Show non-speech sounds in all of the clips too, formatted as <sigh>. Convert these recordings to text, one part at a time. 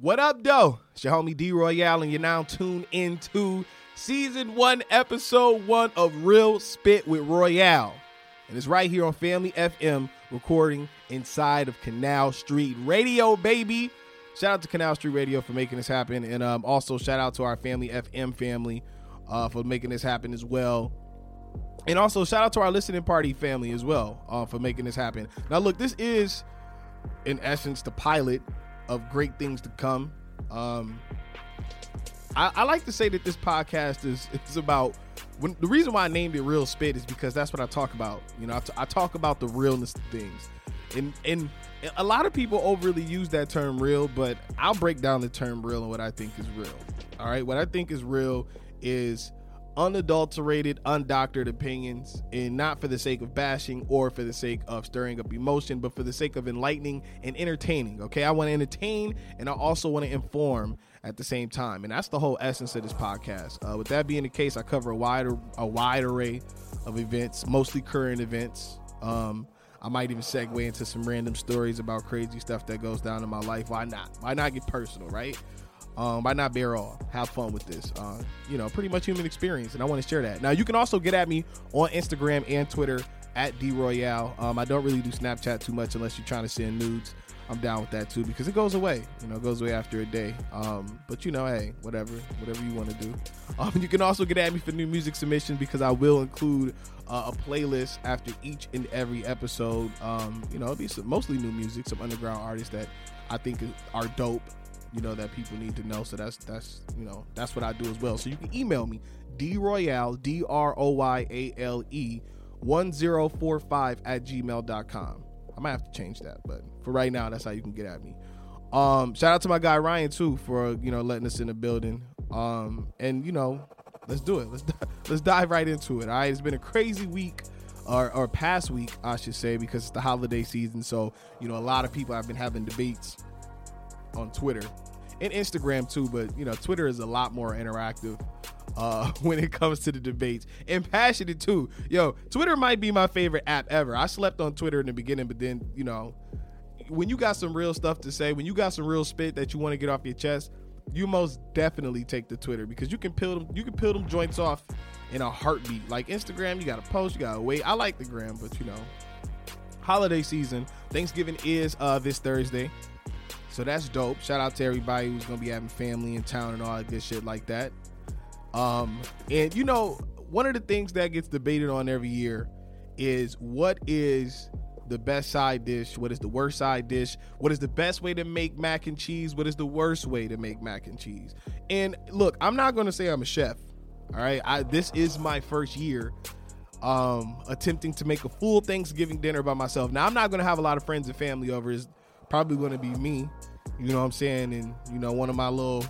What up, though? It's your homie D Royale, and you're now tuned into season one, episode one of Real Spit with Royale. And it's right here on Family FM, recording inside of Canal Street Radio, baby. Shout out to Canal Street Radio for making this happen. And um, also, shout out to our Family FM family uh, for making this happen as well. And also, shout out to our listening party family as well uh, for making this happen. Now, look, this is, in essence, the pilot of great things to come. Um, I, I like to say that this podcast is is about when the reason why I named it Real Spit is because that's what I talk about. You know, I, t- I talk about the realness of things, and and a lot of people overly use that term real, but I'll break down the term real and what I think is real. All right, what I think is real is unadulterated, undoctored opinions, and not for the sake of bashing or for the sake of stirring up emotion, but for the sake of enlightening and entertaining. Okay, I want to entertain and I also want to inform at the same time, and that's the whole essence of this podcast. Uh, with that being the case, I cover a wide a wide array of events, mostly current events. Um, I might even segue into some random stories about crazy stuff that goes down in my life. Why not? Why not get personal, right? Um, why not bear all? Have fun with this. Uh, you know, pretty much human experience, and I want to share that. Now, you can also get at me on Instagram and Twitter at D Royale. Um, I don't really do Snapchat too much unless you're trying to send nudes. I'm down with that too because it goes away. You know, it goes away after a day. Um, but you know, hey, whatever, whatever you want to do. <laughs> Um, you can also get at me for new music submissions because I will include uh, a playlist after each and every episode. Um, you know, it'll be some, mostly new music, some underground artists that I think are dope you know that people need to know. So that's that's you know that's what i do as well. So you can email me droyale d-r-o-y-a-l-e 1045 at gmail.com i might have to change that but for right now that's how you can get at me. Um shout out to my guy ryan too for you know letting us in the building. Um and you know let's do it. Let's <laughs> let's dive right into it all right? It's been a crazy week or, or past week i should say because it's the holiday season. So you know a lot of people have been having debates on Twitter and Instagram too, but you know, Twitter is a lot more interactive uh, <laughs> when it comes to the debates and passionate too. Yo, Twitter might be my favorite app ever. I slept on Twitter in the beginning, but then you know, when you got some real stuff to say, when you got some real spit that you want to get off your chest, you most definitely take the Twitter because you can peel them, you can peel them joints off in a heartbeat. Like Instagram, you got to post, you got to wait. I like the gram, but you know, holiday season, Thanksgiving is uh, this Thursday. So that's dope. Shout out to everybody who's gonna be having family in town and all that good shit like that. Um, and you know, one of the things that gets debated on every year is what is the best side dish, what is the worst side dish, what is the best way to make mac and cheese, what is the worst way to make mac and cheese. And look, I'm not gonna say I'm a chef. All right, I this is my first year um attempting to make a full Thanksgiving dinner by myself. Now I'm not gonna have a lot of friends and family over. Is probably gonna be me. You know what I'm saying? And you know, one of my little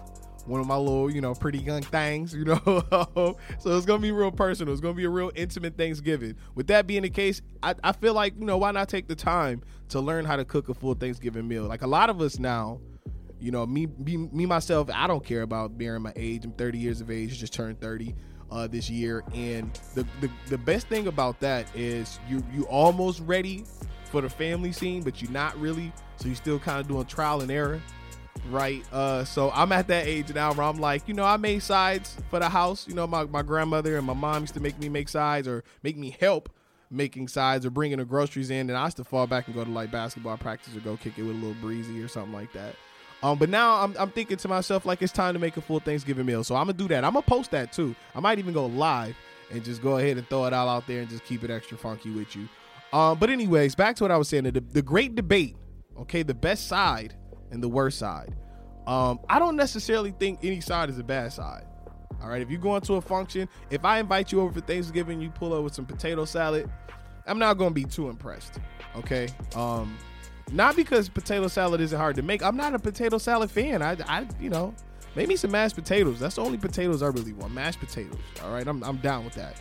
one of my little, you know, pretty young things, <laughs> you know. so it's gonna be real personal. It's gonna be a real intimate Thanksgiving. With that being the case, I, I feel like, you know, why not take the time to learn how to cook a full Thanksgiving meal? Like a lot of us now, you know, me me, me myself, I don't care about bearing my age. I'm 30 years of age, just turned 30 uh, this year. And the, the the best thing about that is you you almost ready for the family scene, but you're not really. So you're still kind of doing trial and error, right? Uh, so I'm at that age now where I'm like, you know, I made sides for the house. You know, my, my grandmother and my mom used to make me make sides or make me help making sides or bringing the groceries in, and I used to fall back and go to like basketball practice or go kick it with a little breezy or something like that. Um, but now I'm, I'm thinking to myself like it's time to make a full Thanksgiving meal, so I'm gonna do that. I'm gonna post that too. I might even go live and just go ahead and throw it all out there and just keep it extra funky with you. Um, but anyways, back to what I was saying. The, the great debate, okay, the best side and the worst side. Um, I don't necessarily think any side is a bad side. All right, if you go into a function, if I invite you over for Thanksgiving, you pull up with some potato salad, I'm not gonna be too impressed. Okay, um, not because potato salad isn't hard to make. I'm not a potato salad fan. I, I, you know, maybe some mashed potatoes. That's the only potatoes I really want. Mashed potatoes. All right, I'm, I'm down with that.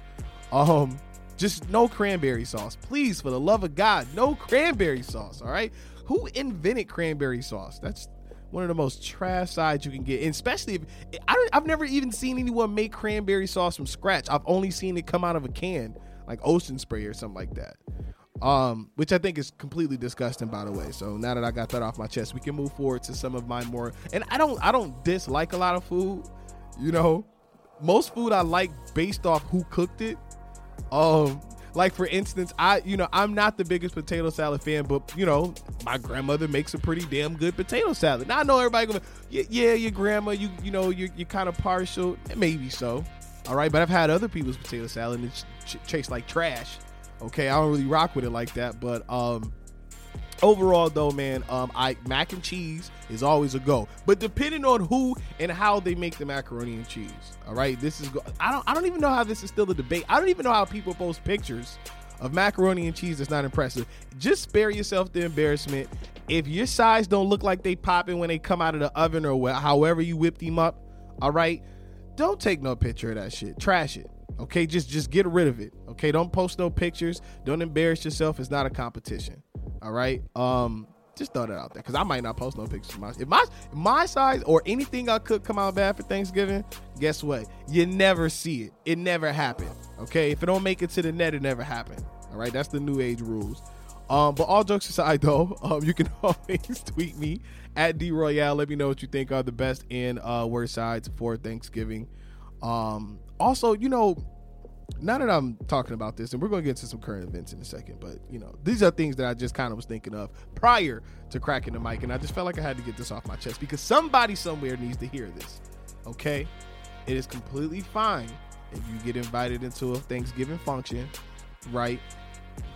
Um, just no cranberry sauce. Please, for the love of God, no cranberry sauce. All right. Who invented cranberry sauce? That's one of the most trash sides you can get, and especially if I I've never even seen anyone make cranberry sauce from scratch. I've only seen it come out of a can, like ocean spray or something like that. um, which I think is completely disgusting, by the way. So now that I got that off my chest, we can move forward to some of my more. And I don't, I don't dislike a lot of food. You know, most food I like based off who cooked it. Um, like for instance, I, you know, I'm not the biggest potato salad fan, but you know, my grandmother makes a pretty damn good potato salad. Now I know everybody going, yeah, yeah, your grandma, you, you know, you're, you're kind of partial, maybe so. All right, but I've had other people's potato salad and it ch- tastes like trash. Okay, I don't really rock with it like that, but um overall though, man, um I mac and cheese is always a go. But depending on who and how they make the macaroni and cheese. All right, this is go- I don't I don't even know how this is still a debate. I don't even know how people post pictures of macaroni and cheese that's not impressive. Just spare yourself the embarrassment. If your sides don't look like they popping when they come out of the oven or wh- however you whip them up, all right, don't take no picture of that shit. Trash it. Okay, just just get rid of it. Okay, don't post no pictures. Don't embarrass yourself. It's not a competition. All right. Um, just throw that out there because I might not post no pictures. Of my, if my my size or anything I cook come out bad for Thanksgiving, guess what? You never see it. It never happened. Okay, if it don't make it to the net, it never happened. All right, that's the new age rules. Um, but all jokes aside, <laughs> though, um, you can <laughs> always tweet me at D Royale. Let me know what you think are the best and uh, worst sides for Thanksgiving. Um, also, you know, now that I'm talking about this, and we're going to get to some current events in a second, but you know, these are things that I just kind of was thinking of prior to cracking the mic, and I just felt like I had to get this off my chest because somebody somewhere needs to hear this. Okay, it is completely fine if you get invited into a Thanksgiving function, right?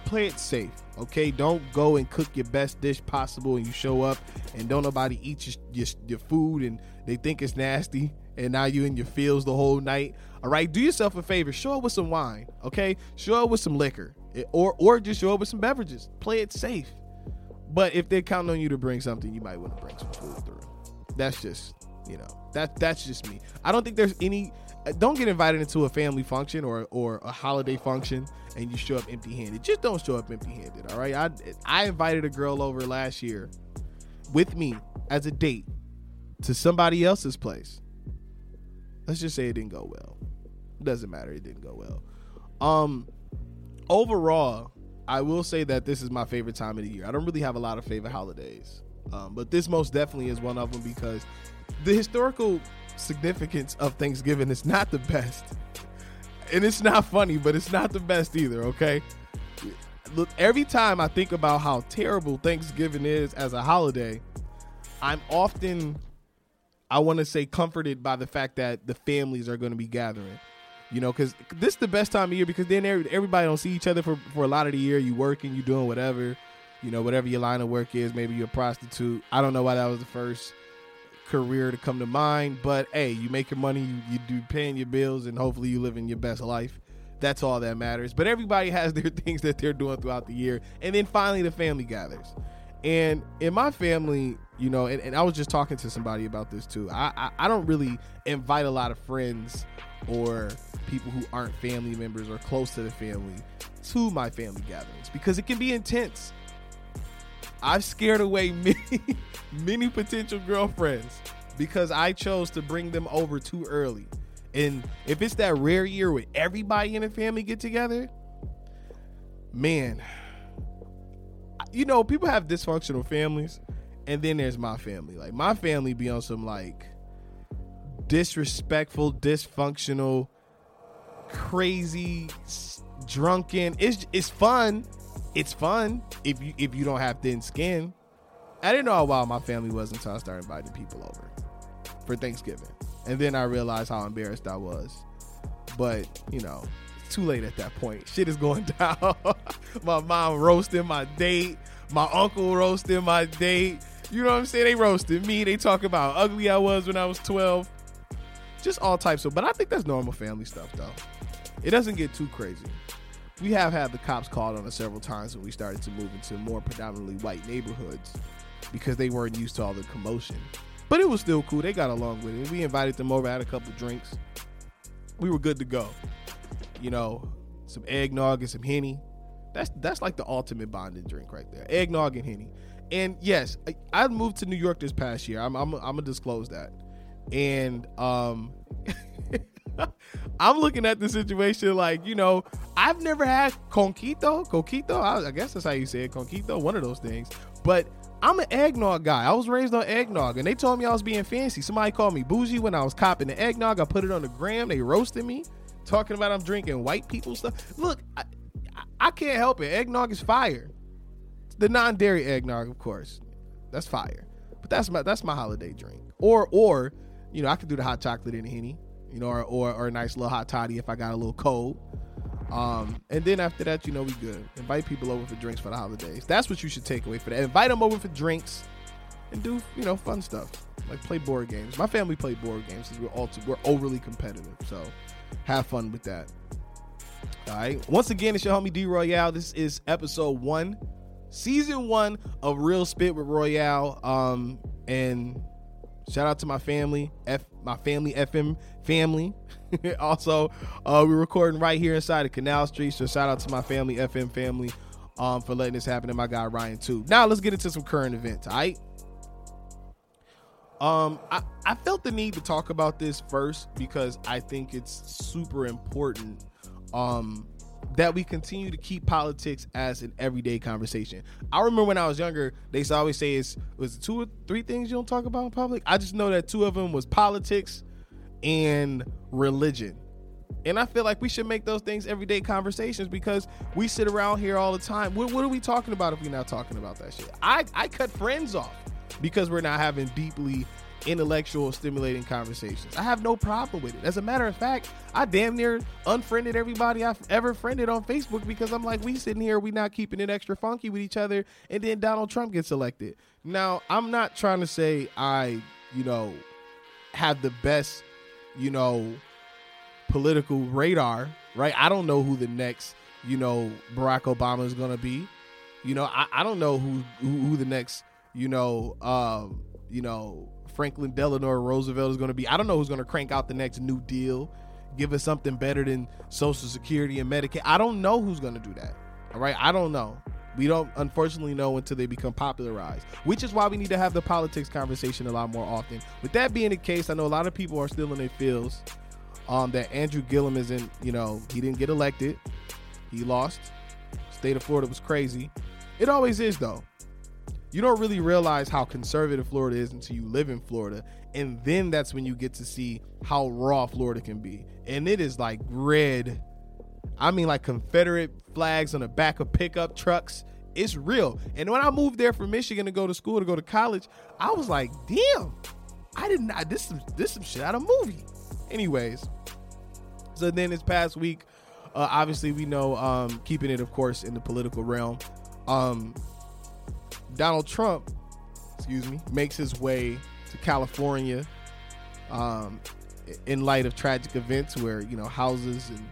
Play it safe, okay? Don't go and cook your best dish possible, and you show up and don't nobody eat your, your, your food, and they think it's nasty and now you in your fields the whole night. All right, do yourself a favor. Show up with some wine, okay? Show up with some liquor, eh, or or just show up with some beverages. Play it safe. But if they're counting on you to bring something, you might want to bring some food through. That's just you know that that's just me. I don't think there's any. Uh, don't get invited into a family function or or a holiday function and you show up empty handed. Just don't show up empty handed. All right. I I invited a girl over last year with me as a date to somebody else's place let's just say it didn't go well. Doesn't matter, it didn't go well. Um overall, I will say that this is my favorite time of the year. I don't really have a lot of favorite holidays. Um, but this most definitely is one of them because the historical significance of Thanksgiving is not the best. And it's not funny, but it's not the best either, okay? Look, every time I think about how terrible Thanksgiving is as a holiday, I'm often I want to say comforted by the fact that the families are going to be gathering. You know, because this is the best time of year because then everybody don't see each other for, for a lot of the year. You working, you doing whatever, you know, whatever your line of work is. Maybe you're a prostitute. I don't know why that was the first career to come to mind, but hey, you make your money, you, you do paying your bills, and hopefully you living your best life. That's all that matters. But everybody <laughs> has their things that they're doing throughout the year, and then finally the family gathers. And in my family, you know, and, and I was just talking to somebody about this too. I, I, I don't really invite a lot of friends or people who aren't family members or close to the family to my family gatherings because it can be intense. I've scared away <laughs> many, many potential girlfriends because I chose to bring them over too early. And if it's that rare year where everybody in the family get together, man, you know, people have dysfunctional families, and then there's my family. Like my family be on some like disrespectful, dysfunctional, crazy, drunken. It's it's fun. It's fun if you if you don't have thin skin. I didn't know how wild my family was until I started inviting people over for Thanksgiving, and then I realized how embarrassed I was. But you know, it's too late at that point. Shit is going <laughs> down. my mom roasting my date. My uncle roasting my date. You know what I'm saying? They roasted me. They talk about how ugly I was when I was 12. Just all types of, but I think that's normal family stuff though. It doesn't get too crazy. We have had the cops called on us several times when we started to move into more predominantly white neighborhoods because they weren't used to all the commotion. But it was still cool. They got along with it. We invited them over, had a couple drinks. We were good to go you know, some eggnog and some henny. That's that's like the ultimate bonding drink right there. Eggnog and henny. And yes, I, I moved to New York this past year. I'm I'm, I'm gonna disclose that. And um, <laughs> I'm looking at the situation like, you know, I've never had conquito, coquito. I, I guess that's how you say it, conquito, one of those things. But I'm an eggnog guy. I was raised on eggnog, and they told me I was being fancy. Somebody called me bougie when I was copping the eggnog. I put it on the gram. They roasted me, talking about I'm drinking white people stuff. Look, I, I can't help it. Eggnog is fire. The non-dairy eggnog, of course, that's fire. But that's my that's my holiday drink. Or or you know I could do the hot chocolate in a henny, you know, or, or or a nice little hot toddy if I got a little cold. Um, and then after that, you know, we good. Invite people over for drinks for the holidays. That's what you should take away for that. Invite them over for drinks and do, you know, fun stuff like play board games. My family play board games because we're all too, we're overly competitive. So have fun with that. All right. Once again, it's your homie D Royale. This is episode one, season one of Real Spit with Royale. Um, and shout out to my family, F my family FM family. <laughs> also, uh, we're recording right here inside of Canal Street. So shout out to my family, FM family, um, for letting this happen, and my guy Ryan too. Now let's get into some current events. All right. Um, I, I felt the need to talk about this first because I think it's super important. Um, that we continue to keep politics as an everyday conversation. I remember when I was younger, they used to always say it's was it two or three things you don't talk about in public. I just know that two of them was politics and religion. And I feel like we should make those things everyday conversations because we sit around here all the time. What, what are we talking about if we're not talking about that shit? I, I cut friends off because we're not having deeply intellectual, stimulating conversations. I have no problem with it. As a matter of fact, I damn near unfriended everybody I've ever friended on Facebook because I'm like, we sitting here, we not keeping it extra funky with each other, and then Donald Trump gets elected. Now, I'm not trying to say I, you know, have the best, you know, political radar, right? I don't know who the next, you know, Barack Obama is gonna be. You know, I, I don't know who, who who the next, you know, um, you know, Franklin Delano Roosevelt is going to be. I don't know who's going to crank out the next New Deal, give us something better than Social Security and Medicaid. I don't know who's going to do that. All right, I don't know. We don't unfortunately know until they become popularized, which is why we need to have the politics conversation a lot more often. With that being the case, I know a lot of people are still in their feels um, that Andrew Gillum isn't, you know, he didn't get elected. He lost. State of Florida was crazy. It always is though you don't really realize how conservative Florida is until you live in Florida. And then that's when you get to see how raw Florida can be. And it is like red. I mean, like Confederate flags on the back of pickup trucks. It's real. And when I moved there from Michigan to go to school, to go to college, I was like, damn, I did not, this is this some shit out of movie. Anyways, so then this past week, uh, obviously we know, um, keeping it, of course, in the political realm. Um, Donald Trump, excuse me, makes his way to California um, in light of tragic events where you know houses and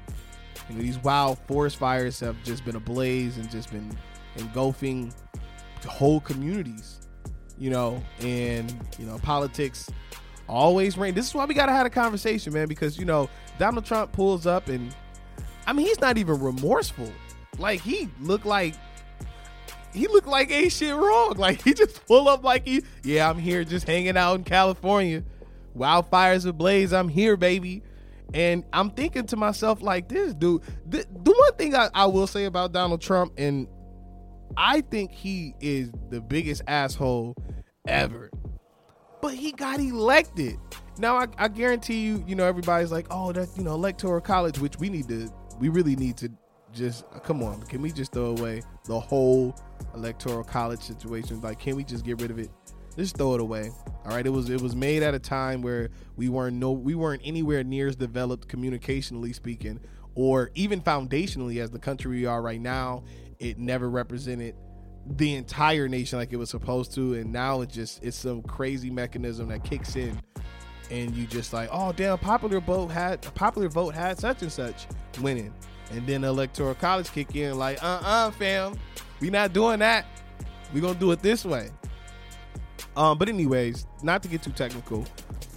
you know, these wild forest fires have just been ablaze and just been engulfing whole communities. You know, and you know politics always reign. This is why we gotta have a conversation, man, because you know Donald Trump pulls up and I mean he's not even remorseful. Like he looked like he looked like ain't shit wrong. <laughs> Like he just pull up like he, yeah, I'm here just hanging out in California. Wildfires ablaze, I'm here, baby. And I'm thinking to myself, like, this dude, the, the one thing I, I will say about Donald Trump, and I think he is the biggest asshole ever. But he got elected. Now I, I guarantee you, you know, everybody's like, oh, that you know, electoral college, which we need to, we really need to just come on. Can we just throw away the whole electoral college situation. Like, can we just get rid of it? Just throw it away. All right. It was it was made at a time where we weren't no we weren't anywhere near as developed communicationally speaking, or even foundationally as the country we are right now. It never represented the entire nation like it was supposed to, and now it just it's some crazy mechanism that kicks in, and you just like, oh damn, popular vote had popular vote had such and such winning, and then the electoral college kick in like, uh uh fam, we not doing that. We're gonna do it this way. Um, but anyways, not to get too technical,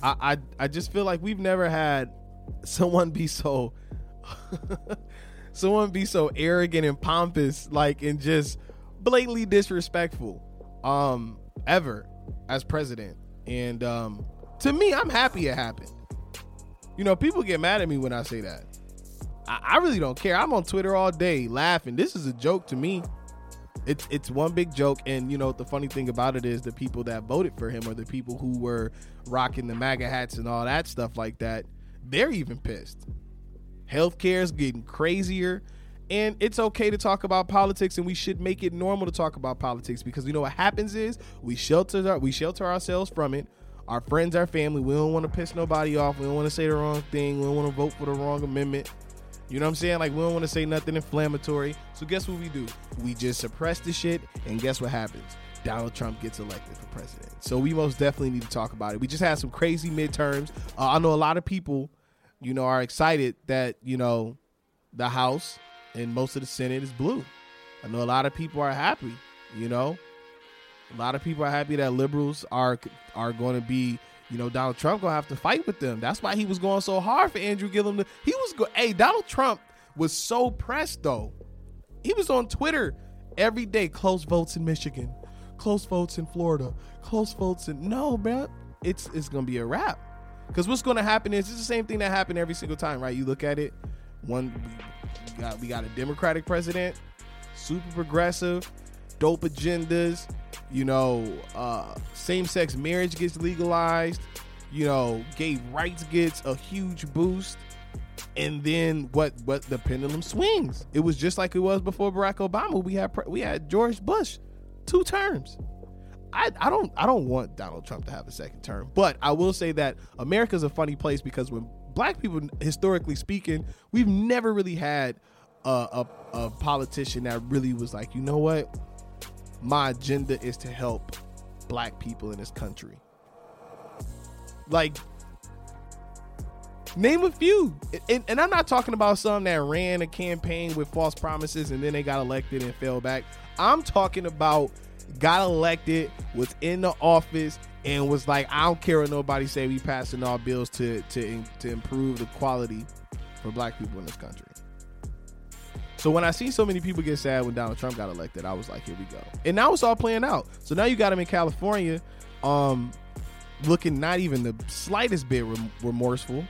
I I, I just feel like we've never had <laughs> someone be so <laughs> someone be so arrogant and pompous, like and just blatantly disrespectful, um, ever as president. And um, to me, I'm happy it happened. You know, people get mad at me when I say that. I, I really don't care. I'm on Twitter all day laughing. This is a joke to me. It's it's one big joke, and you know the funny thing about it is the people that voted for him or the people who were rocking the MAGA hats and all that stuff like that. They're even pissed. Healthcare is getting crazier, and it's okay to talk about politics, and we should make it normal to talk about politics because you know what happens is we shelter our, we shelter ourselves from it. Our friends, our family, we don't want to piss nobody off. We don't want to say the wrong thing. We don't want to vote for the wrong amendment. You know what I'm saying? Like we don't want to say nothing inflammatory. So guess what we do? We just suppress the shit, and guess what happens? Donald Trump gets elected for president. So we most definitely need to talk about it. We just had some crazy midterms. Uh, I know a lot of people, you know, are excited that you know the House and most of the Senate is blue. I know a lot of people are happy. You know, a lot of people are happy that liberals are are going to be you know, Donald Trump gonna have to fight with them. That's why he was going so hard for Andrew Gillum. To, he was go- hey, Donald Trump was so pressed though. He was on Twitter every day. Close votes in Michigan, close votes in Florida, close votes in no, man. It's it's gonna be a wrap. Because what's gonna happen is it's the same thing that happened every single time, right? You look at it. One, we got we got a Democratic president, super progressive, dope agendas you know, uh, same sex marriage gets legalized, you know, gay rights gets a huge boost. And then what? What the pendulum swings. It was just like it was before Barack Obama. We had we had George Bush, two terms. I, I don't I don't want Donald Trump to have a second term, but I will say that America's a funny place because when black people, historically speaking, we've never really had a, a, a politician that really was like, you know what, my agenda is to help black people in this country. Like, name a few. And, and, I'm not talking about some that ran a campaign with false promises and then they got elected and fell back. I'm talking about got elected, was in the office, and was like, I don't care what nobody say. We passing all bills to to to improve the quality for black people in this country. So when I see so many people get sad when Donald Trump got elected, I was like, here we go. And now it's all playing out. So now you got him in California, um, looking not even the slightest bit rem- remorseful.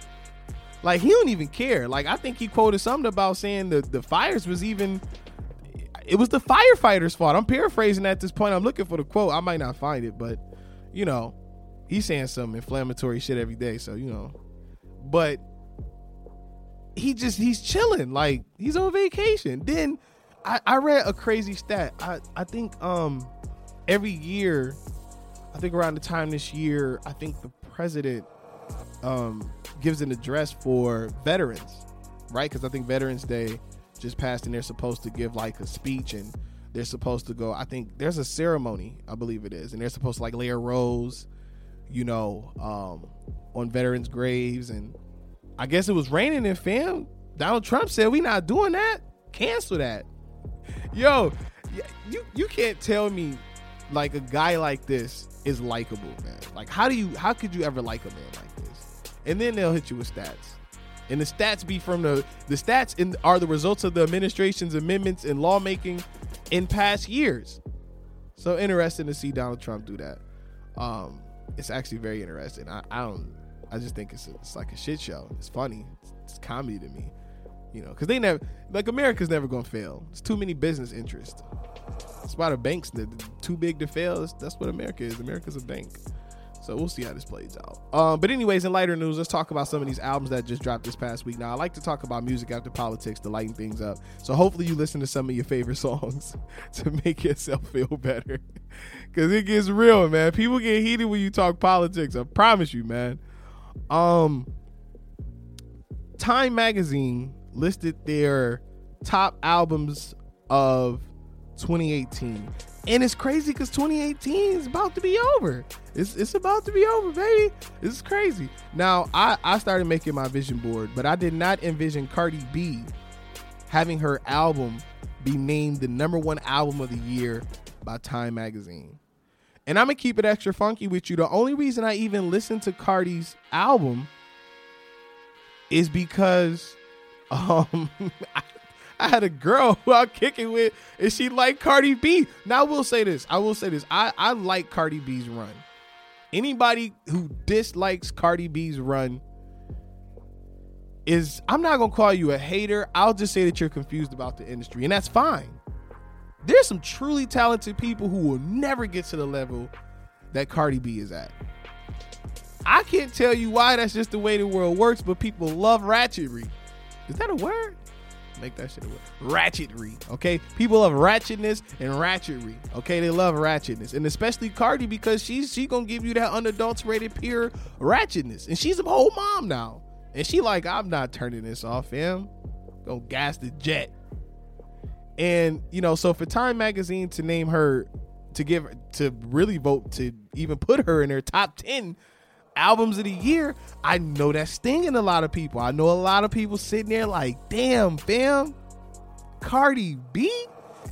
Like he don't even care. Like I think he quoted something about saying the the fires was even it was the firefighters' fault. I'm paraphrasing at this point. I'm looking for the quote. I might not find it, but you know, he's saying some inflammatory shit every day. So you know, but he just he's chilling like he's on vacation. Then I, I read a crazy stat. I i think um every year i think around the time this year i think the president um gives an address for veterans right? Because i think veterans day just passed and they're supposed to give like a speech and they're supposed to go i think there's a ceremony i believe it is and they're supposed to like lay a rose you know um on veterans graves and I guess it was raining in fam. Donald Trump said we not doing that. Cancel that. Yo, you you can't tell me like a guy like this is likable, man. Like how do you how could you ever like a man like this? And then they'll hit you with stats. And the stats be from the the stats in, are the results of the administration's amendments and lawmaking in past years. So interesting to see Donald Trump do that. Um, it's actually very interesting. I, I don't I just think it's a, it's like a shit show. It's funny. It's, it's comedy to me. You know, because they never like America's never gonna fail. It's too many business interests. It's why the banks they're too big to fail. That's, what America is. America's a bank. So we'll see how this plays out. Um, but anyways, in lighter news, let's talk about some of these albums that just dropped this past week. Now, I like to talk about music after politics to lighten things up. So hopefully you listen to some of your favorite <laughs> songs to make yourself feel better. <laughs> Cause it gets real, man. People get heated when you talk politics. I promise you, man. Um, Time Magazine listed their top albums of 2018. And it's crazy because 2018 is about to be over. It's, it's about to be over, baby. This is crazy. Now, I, I started making my vision board, but I did not envision Cardi B having her album be named the number one album of the year by Time Magazine. And I'm gonna keep it extra funky with you. The only reason I even listened to Cardi's album is because <laughs> um I, I had a girl who I'm kicking with, and she liked Cardi B. Now I will say this. I will say this. I, I like Cardi B's run. Anybody who dislikes Cardi B's run, is I'm not gonna call you a hater. I'll just say that you're confused about the industry, and that's fine. There's some truly talented people who will never get to the level that Cardi B is at. I can't tell you why that's just the way the world works, but people love ratchetry. Is that a word? Make that shit a word. Ratchetry. Okay. People love ratchetness and ratchetry. Okay. They love ratchetness. And especially Cardi because she's she gonna give you that unadulterated pure ratchetness. And she's a whole mom now. And she like, I'm not turning this off, fam. Gonna gas the jet. And you know, so for Time Magazine to name her to give to really vote to even put her in their top 10 albums of the year, I know that's stinging a lot of people. I know a lot of people sitting there like, damn, fam, Cardi B.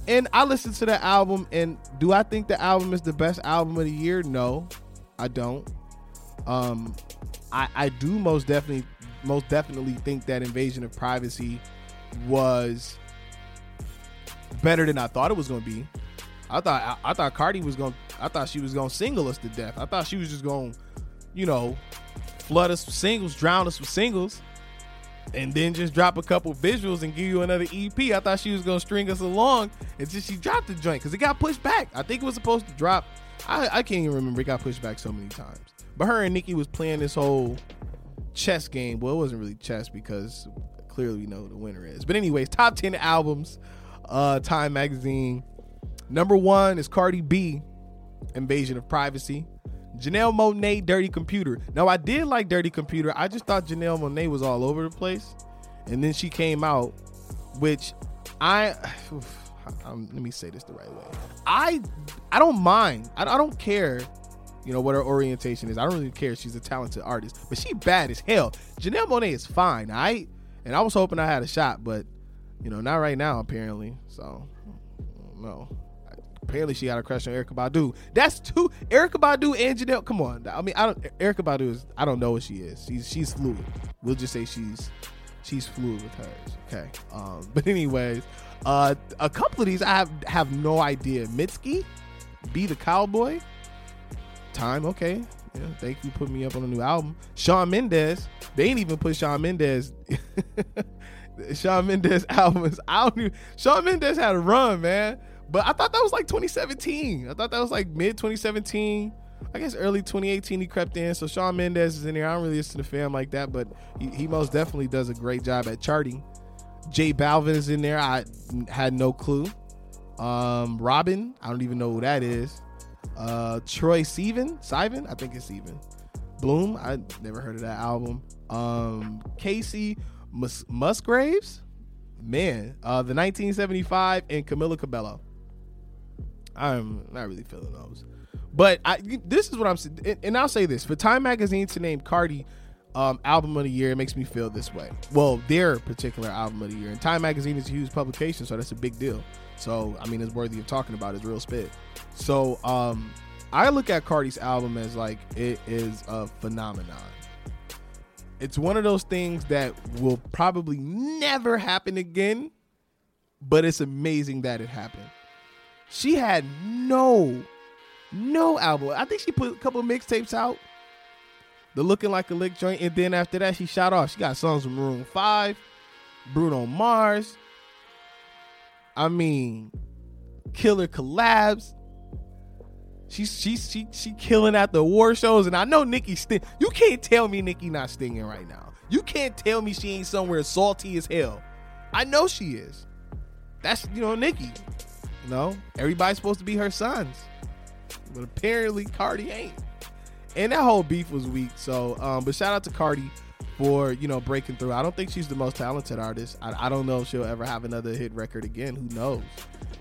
And I listened to the album, and do I think the album is the best album of the year? No, I don't. Um, I I do most definitely most definitely think that Invasion of Privacy was better than I thought it was going to be. I thought I, I, thought Cardi was going I thought she was going to single us to death. I thought she was just going, you know, flood us with singles, drown us with singles, and then just drop a couple visuals and give you another EP. I thought she was going to string us along until she dropped the joint because it got pushed back. I think it was supposed to drop. I, I can't even remember. It got pushed back so many times. But her and Nicki was playing this whole chess game. Well, it wasn't really chess because clearly we know who the winner is. But anyways, top 10 albums, uh, Time Magazine. Number one is Cardi B, Invasion of Privacy. Janelle Monáe, Dirty Computer. Now I did like Dirty Computer. I just thought Janelle Monáe was all over the place. And then she came out, which I <sighs> um, let me say this the right way. I I don't mind. I, I don't care you know what her orientation is. I don't really care. She's a talented artist, but she bad as hell. Janelle Monáe is fine, I and I was hoping I had a shot, but you know not right now apparently. So no. Apparently she got a crush on Erykah Badu. That's two Erykah Badu and Janelle. Come on, I mean I don't. Erykah Badu is. I don't know what she is. She's she's fluid. We'll just say she's she's fluid with hers. Okay. Um. <laughs> But anyways, uh, a couple of these I have have no idea. Mitski, be the cowboy time. Okay. Yeah, thank you putting me up on a new album. Shawn Mendes. They ain't even put Shawn Mendes. <laughs> Shawn Mendes <laughs> albums. I don't even, Shawn Mendes had a run, man. But I thought that was like 2017. I thought that was like mid 2017. I guess early 2018 he crept in. So Shawn Mendes is in there. I don't really listen to fam like that, but he, he most definitely does a great job at charting. J Balvin is in there. I had no clue. Um, Robyn, I don't even know who that is. Uh, Troye Sivan, Sivan, I think it's even. Bloom, I never heard of that album. Um, Kacey Mus- Musgraves, man, uh, the 1975 and Camila Cabello. I'm not really feeling those, but I this is what I'm saying, and I'll say this for Time Magazine to name Cardi um, album of the year, it makes me feel this way. Well, their particular album of the year, and Time Magazine is a huge publication, so that's a big deal. So I mean, it's worthy of talking about. It's real spit. So um, I look at Cardi's album as like it is a phenomenon. It's one of those things that will probably never happen again, but it's amazing that it happened. She had no, no album. I think she put a couple mixtapes out. The looking like a lick joint, and then after that, she shot off. She got songs from Maroon Five, Bruno Mars, I mean, killer collabs. She's she's she she killing at the war shows, and I know Nicki sting. You can't tell me Nicki not stinging right now. You can't tell me she ain't somewhere salty as hell. I know she is. That's you know Nicki. You know everybody's supposed to be her sons, but apparently Cardi ain't. And that whole beef was weak. So, um, but shout out to Cardi for you know breaking through. I don't think she's the most talented artist. I, I don't know if she'll ever have another hit record again. Who knows?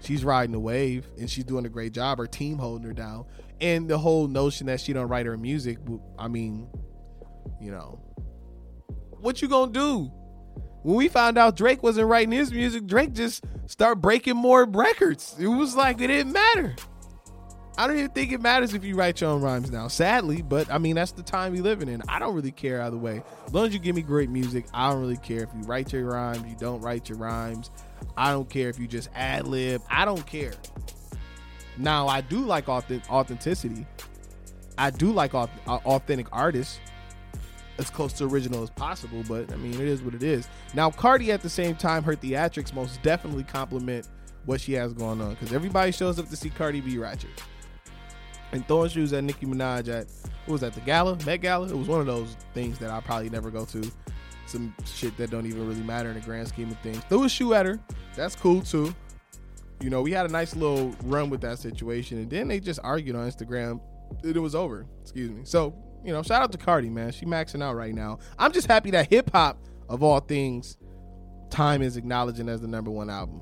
She's riding the wave and she's doing a great job. Her team holding her down, and the whole notion that she don't write her music. I mean, you know, what you gonna do? When we found out Drake wasn't writing his music, Drake just started breaking more records. It was like it didn't matter. I don't even think it matters if you write your own rhymes now, sadly, but I mean, that's the time we living in. I don't really care either way. As long as you give me great music, I don't really care if you write your rhymes, you don't write your rhymes. I don't care if you just ad lib. I don't care. Now, I do like authenticity. I do like authentic artists. as close to original as possible. But I mean, it is what it is. Now, Cardi at the same time, her theatrics most definitely complement what she has going on because everybody shows up to see Cardi B ratchet and throwing shoes at Nicki Minaj at what was that the gala Met Gala? It was one of those things that I probably never go to. Some shit that don't even really matter in the grand scheme of things. Threw a shoe at her. That's cool too. You know, we had a nice little run with that situation, and then they just argued on Instagram. It was over. Excuse me. So you know, shout out to Cardi, man. She maxing out right now. I'm just happy that hip hop, of all things, Time is acknowledging as the number one album.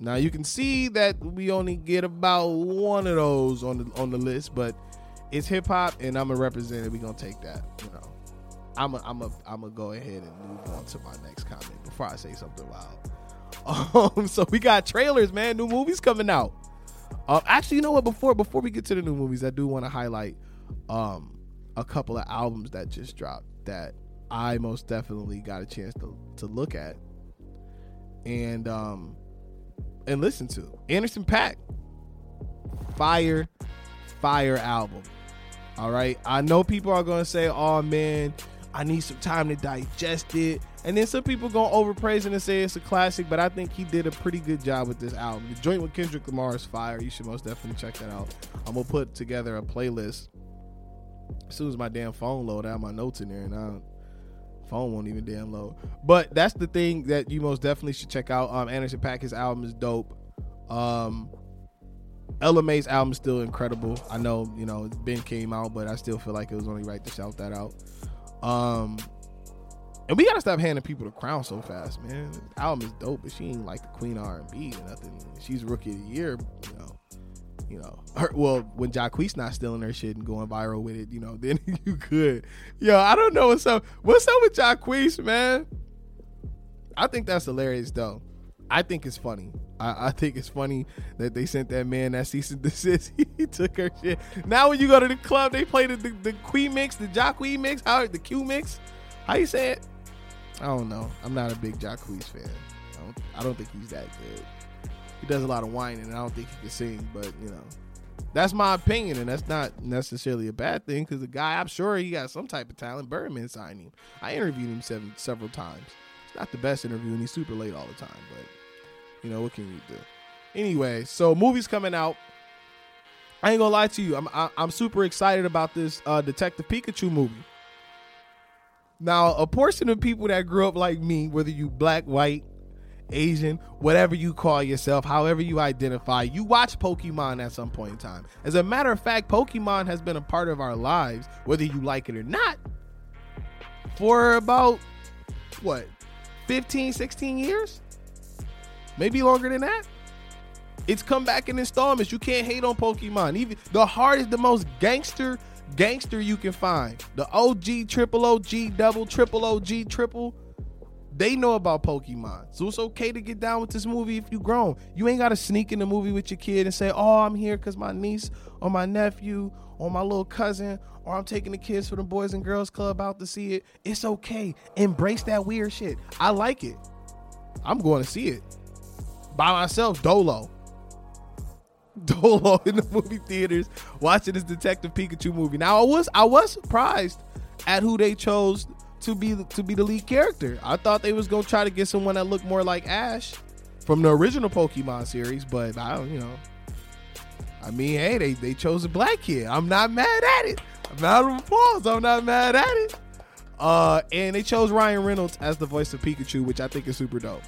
Now you can see that we only get about one of those on the on the list, but it's hip hop, and I'm a representative. We gonna take that. You know, I'm a, I'm a, I'm gonna go ahead and move on to my next comment before I say something wild. <laughs> Um, so we got trailers, man. New movies coming out. Uh, actually, you know what? Before before we get to the new movies, I do want to highlight um a couple of albums that just dropped that I most definitely got a chance to to look at and um and listen to. Anderson .Paak, fire, fire album. All right. I know people are gonna say, "Oh man, I need some time to digest it," and then some people gonna overpraise it and say it's a classic. But I think he did a pretty good job with this album. The joint with Kendrick Lamar is fire. You should most definitely check that out. I'm gonna put together a playlist as soon as my damn phone load. Have my notes in there, and I phone won't even damn load. But that's the thing that you most definitely should check out. Um, Anderson .Paak, his album is dope. Um, Ella Mai's album is still incredible. I know, you know, Ben came out, but I still feel like it was only right to shout that out. Um, and we gotta stop handing people the crown so fast, man. The album is dope, but she ain't like the queen R and B or nothing. She's rookie of the year, you know you know, her, well, when Jacquees not stealing her shit and going viral with it, you know, <laughs> then you could. Yo, I don't know what's up. What's up with Jacquees, man? I think that's hilarious, though. I think it's funny. I, I, think it's funny that they sent that man that cease and <laughs> desist. <laughs> he took her shit. Now when you go to the club, they play the the, the Queen mix, the Jacquees mix, how the Q mix. How you say it? I don't know. I'm not a big Jacquees fan. I don't, I don't think he's that good he does a lot of whining, and I don't think he can sing. But you know, that's my opinion, and that's not necessarily a bad thing because the guy, I'm sure he got some type of talent. Birdman signed him. I interviewed him seven, several times. It's not the best interview, and he's super late all the time. But you know, what can you do? Anyway, so movies coming out. I ain't gonna lie to you. I'm I, am i am super excited about this uh, Detective Pikachu movie. Now, a portion of people that grew up like me, whether you black, white, Asian, whatever you call yourself, however you identify, you watch Pokemon at some point in time. As a matter of fact, Pokemon has been a part of our lives, whether you like it or not, for about what, 15, 16 years? Maybe longer than that. It's come back in installments. You can't hate on Pokemon. Even the hardest, the most gangster gangster you can find. The OG, triple OG, double, triple OG, triple they know about Pokemon. So it's okay to get down with this movie if you grown. You ain't gotta sneak in the movie with your kid and say, Oh, I'm here because my niece or my nephew or my little cousin, or I'm taking the kids for the Boys and Girls Club out to see it. It's okay. Embrace that weird shit. I like it. I'm going to see it. By myself, Dolo. <laughs> Dolo in the movie theaters watching this Detective Pikachu movie. Now I was I was surprised at who they chose to be to be the lead character. I thought they was gonna try to get someone that looked more like Ash from the original Pokemon series, but I don't, you know. I mean, hey, they, they chose a black kid. I'm not mad at it. Round of applause. I'm not mad at it. Uh, and they chose Ryan Reynolds as the voice of Pikachu, which I think is super dope.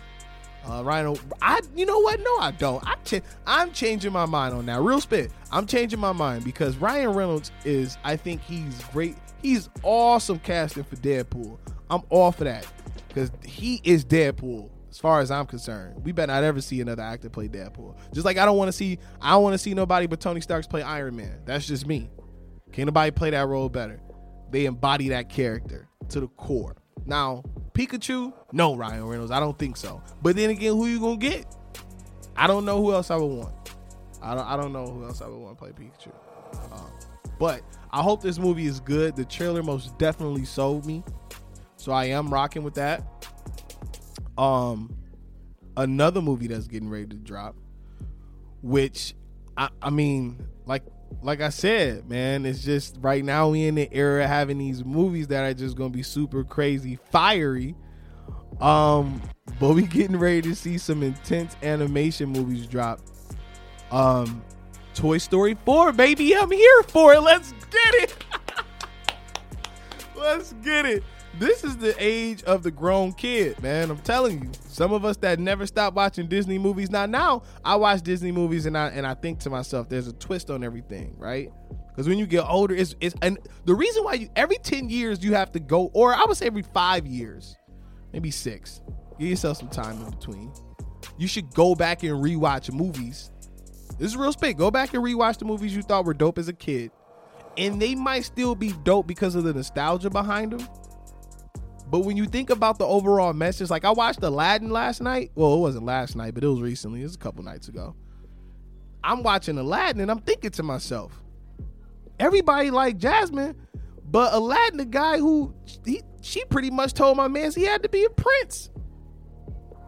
Uh, Ryan, I you know what? No, I don't. I ch- I'm changing my mind on that. Real spit. I'm changing my mind because Ryan Reynolds is. I think he's great. He's awesome casting for Deadpool. I'm all for that because he is Deadpool. As far as I'm concerned, we better not ever see another actor play Deadpool. Just like I don't want to see, I don't want to see nobody but Tony Stark's play Iron Man. That's just me. Can't nobody play that role better. They embody that character to the core. Now, Pikachu, no Ryan Reynolds. I don't think so. But then again, who you gonna get? I don't know who else I would want. I don't. I don't know who else I would want to play Pikachu. Um, but I hope this movie is good. The trailer most definitely sold me, so I am rocking with that. Um, another movie that's getting ready to drop, which I, I mean, like like I said, man, it's just right now we in the era having these movies that are just gonna be super crazy, fiery. Um, but we getting ready to see some intense animation movies drop. Um, Toy Story 4, baby, I'm here for it. Let's get it. Let's get it. This is the age of the grown kid, man. I'm telling you. Some of us that never stopped watching Disney movies. Now, now I watch Disney movies and I and I think to myself, there's a twist on everything, right? Because when you get older, it's it's and the reason why you every 10 years you have to go, or I would say every five years, maybe six. Give yourself some time in between. You should go back and rewatch movies. This is real spit. Go back and rewatch the movies you thought were dope as a kid. And they might still be dope because of the nostalgia behind them but when you think about the overall message, like I watched Aladdin last night. Well, it wasn't last night, but it was recently. It was a couple nights ago. I'm watching Aladdin and I'm thinking to myself, everybody like Jasmine, but Aladdin, the guy who he, she pretty much told my man he had to be a prince.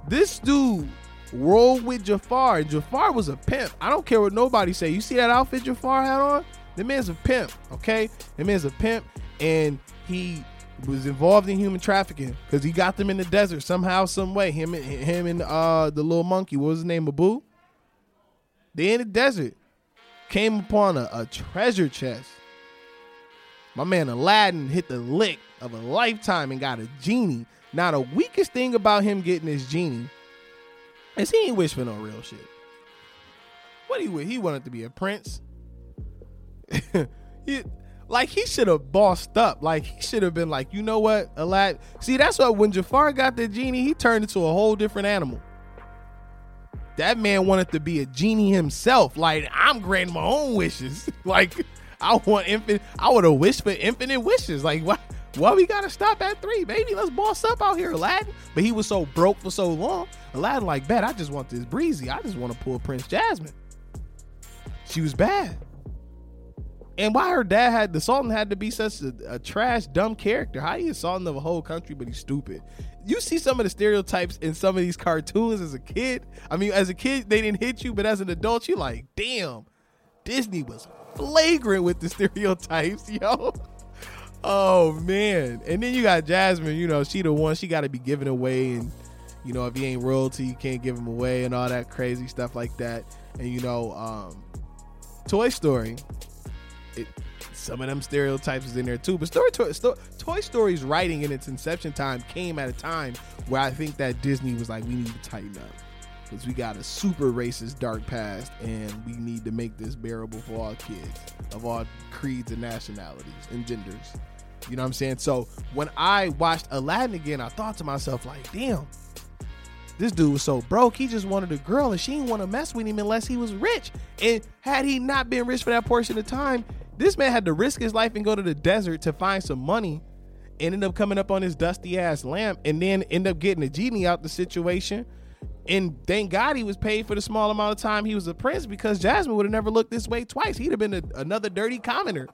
This dude rolled with Jafar, and Jafar was a pimp. I don't care what nobody say. You see that outfit Jafar had on? The man's a pimp, okay? The man's a pimp, and he was involved in human trafficking because he got them in the desert somehow, some way. Him, and him, and uh, the little monkey. What was his name? Abu. They in the desert came upon a, a treasure chest. My man Aladdin hit the lick of a lifetime and got a genie. Now the weakest thing about him getting this genie is he ain't wish for no real shit. What he he wanted to be a prince. <laughs> like he should have bossed up. Like he should have been like, you know what, Aladdin. See, that's what when Jafar got the genie, he turned into a whole different animal. That man wanted to be a genie himself. Like I'm granting my own wishes. <laughs> like I want infinite. I would have wished for infinite wishes. Like why? Why we gotta stop at three, baby? Let's boss up out here, Aladdin. But he was so broke for so long. Aladdin, like, bet I just want this breezy. I just want to pull Prince Jasmine. She was bad and why her dad had the Sultan had to be such a, a trash, dumb character. How he Sultan of a whole country, but he's stupid. You see some of the stereotypes in some of these cartoons as a kid. I mean, as a kid, they didn't hit you, but as an adult, you're like, damn, Disney was flagrant with the <laughs> stereotypes, yo. Oh man. And then you got Jasmine, you know, she the one, she gotta be given away and you know, if he ain't royalty, you can't give him away and all that crazy stuff like that. And you know, um Toy Story, it, some of them stereotypes is in there too. But Story Toy, Toy Story's writing in its inception time came at a time where I think that Disney was like, we need to tighten up because we got a super racist dark past, and we need to make this bearable for all kids of all creeds and nationalities and genders. You know what I'm saying? So when I watched Aladdin again, I thought to myself like, damn. This dude was so broke, he just wanted a girl and she didn't want to mess with him unless he was rich. And had he not been rich for that portion of time, this man had to risk his life and go to the desert to find some money. Ended up coming up on his dusty ass lamp and then end up getting a genie out the situation. And thank God he was paid for the small amount of time he was a prince because Jasmine would have never looked this way twice. He'd have been a, another dirty commoner.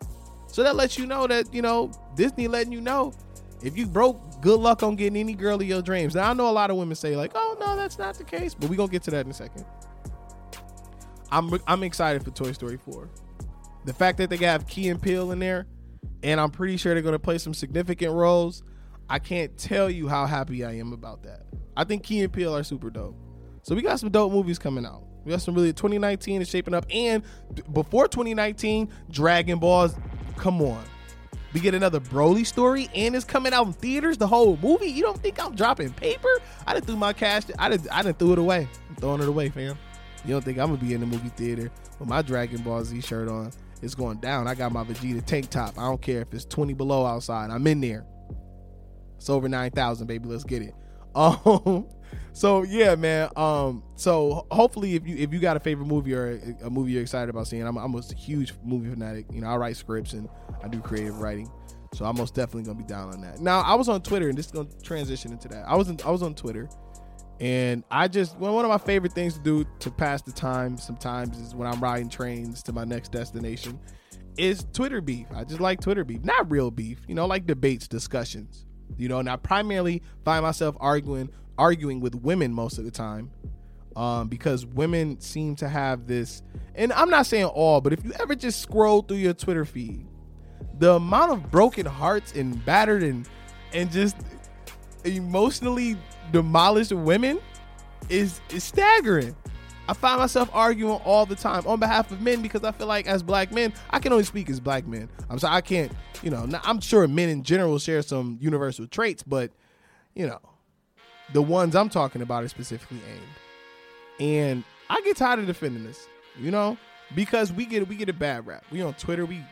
So that lets you know that, you know, Disney letting you know if you broke, good luck on getting any girl of your dreams. Now I know a lot of women say like, "Oh no, that's not the case," but we're gonna get to that in a second. I'm I'm excited for Toy Story 4 the fact that they have Key and Peele in there, and I'm pretty sure they're going to play some significant roles. I can't tell you how happy I am about that. I think Key and Peele are super dope. So we got some dope movies coming out. We got some really 2019 is shaping up, and before 2019, Dragon Balls. Come on, we get another Broly story, and it's coming out in theaters. The whole movie. You don't think I'm dropping paper? I didn't threw my cash. I didn't. I didn't threw it away. I'm throwing it away, fam. You don't think I'm gonna be in the movie theater with my Dragon Ball Z shirt on? It's going down. I got my Vegeta tank top. I don't care if it's 20 below outside. I'm in there. It's over 9,000, baby. Let's get it. <laughs> Um, so yeah, man. Um, so hopefully, if you if you got a favorite movie or a, a movie you're excited about seeing, I'm, I'm a huge movie fanatic. You know, I write scripts and I do creative writing. So I'm most definitely gonna be down on that. Now I was on Twitter, and this is gonna transition into that. I was in, I was on Twitter, and I just one of my favorite things to do to pass the time sometimes is when I'm riding trains to my next destination is Twitter beef. I just like Twitter beef, not real beef, you know, like debates, discussions. You know, and I primarily find myself arguing arguing with women most of the time. um, because women seem to have this. And I'm not saying all, but if you ever just scroll through your Twitter feed, the amount of broken hearts and battered and and just emotionally demolished women is is staggering. I find myself arguing all the time on behalf of men because I feel like as black men, I can only speak as black men. I'm sorry, I can't, you know, I'm sure men in general share some universal traits, but you know, the ones I'm talking about are specifically aimed. And I get tired of defending this, you know, because we get we get a bad rap. We on Twitter, we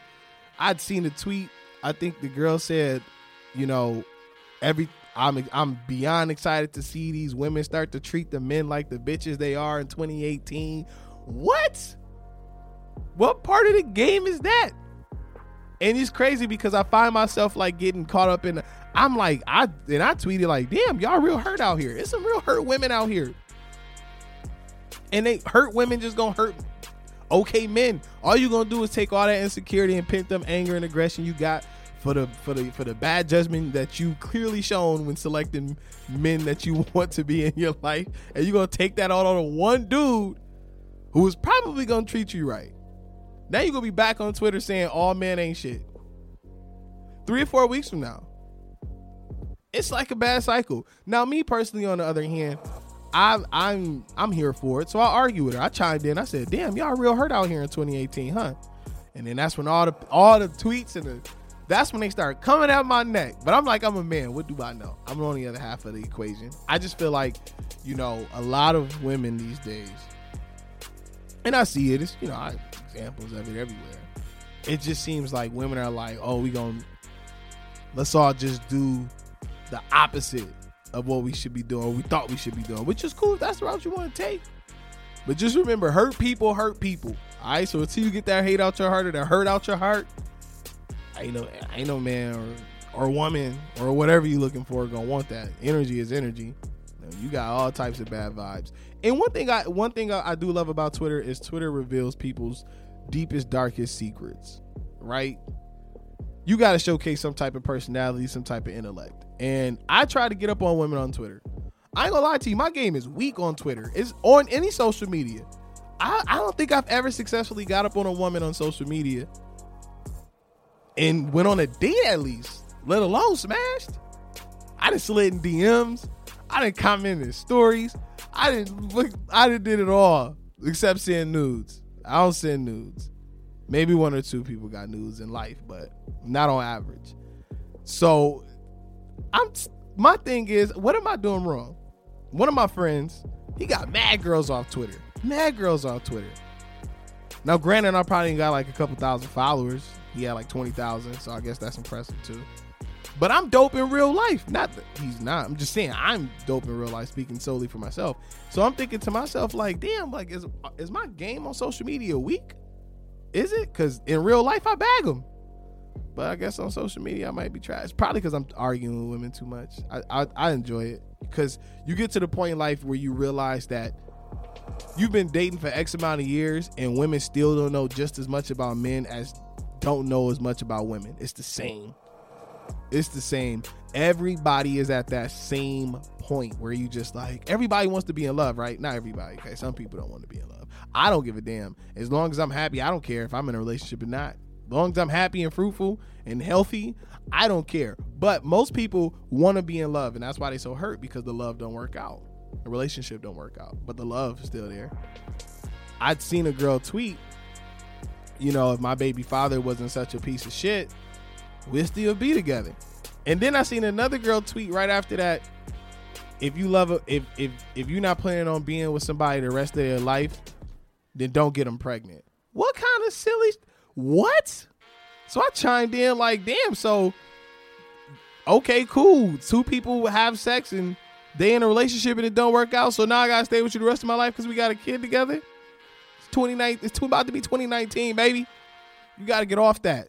I'd seen a tweet. I think the girl said, you know, every I'm I'm beyond excited to see these women start to treat the men like the bitches they are in 2018. What? What part of the game is that? And it's crazy because I find myself like getting caught up in. I'm like I and I tweeted like, damn, y'all real hurt out here. It's some real hurt women out here, and they hurt women just gonna hurt okay men. All you gonna do is take all that insecurity and pent up anger and aggression you got for the for the for the bad judgment that you clearly shown when selecting men that you <laughs> want to be in your life, and you're gonna take that all on one dude who is probably gonna treat you right. Now you're gonna be back on Twitter saying all men ain't shit. Three or four weeks from now. It's like a bad cycle. Now, me personally, on the other hand, I, I'm I'm here for it. So I argue with her. I chimed in. I said, "Damn, y'all real hurt out here in 2018, huh?" And then that's when all the all the tweets and the that's when they start coming at my neck. But I'm like, I'm a man. What do I know? I'm on the other half of the equation. I just feel like, you know, a lot of women these days, and I see it. It's you know, I, examples of it everywhere. It just seems like women are like, oh, we gonna let's all just do the opposite of what we should be doing. We thought we should be doing, which is cool that's the route you want to take. But just remember, hurt people hurt people. All right. So until you get that hate out your heart or that hurt out your heart, ain't no ain't no man or or woman or whatever you looking for gonna want that. Energy is energy. You got all types of bad vibes. And one thing I one thing I, I do love about Twitter is Twitter reveals people's deepest, darkest secrets. Right? You got to showcase some type of personality, some type of intellect. And I try to get up on women on Twitter. I ain't gonna lie to you, my game is weak on Twitter. It's on any social media. I, I don't think I've ever successfully got up on a woman on social media and went on a date at least, let alone smashed. I didn't slid in DMs. I didn't comment in stories. I didn't look. I didn't did it all except send nudes. I don't send nudes. Maybe one or two people got nudes in life, but not on average. So, I'm. My thing is, what am I doing wrong? One of my friends, he got mad girls off Twitter. Mad girls off Twitter. Now, granted, I probably got like a couple thousand followers. He had like 20,000, so I guess that's impressive too. But I'm dope in real life. Not that he's not. I'm just saying I'm dope in real life, speaking solely for myself. So I'm thinking to myself, like, damn, like, is is my game on social media weak? Is it? Because in real life, I bag them. But I guess on social media, I might be trash. Probably because I'm arguing with women too much. I, I, I enjoy it because you get to the point in life where you realize that you've been dating for X amount of years and women still don't know just as much about men as don't know as much about women. It's the same. It's the same. Everybody is at that same point where you just like everybody wants to be in love, right? Not everybody. Okay, some people don't want to be in love. I don't give a damn. As long as I'm happy, I don't care if I'm in a relationship or not. As long as I'm happy and fruitful and healthy, I don't care. But most people want to be in love, and that's why they so hurt because the love don't work out. The relationship don't work out, but the love is still there. I'd seen a girl tweet you know, if my baby father wasn't such a piece of shit, we'd still be together. And then I seen another girl tweet right after that. If you love if if if you're not planning on being with somebody the rest of their life, then don't get them pregnant. What kind of silly? What? So I chimed in like, damn. So okay, cool. Two people have sex and they in a relationship and it don't work out. So now I gotta stay with you the rest of my life because we got a kid together. 29 it's about to be 2019 baby. You got to get off that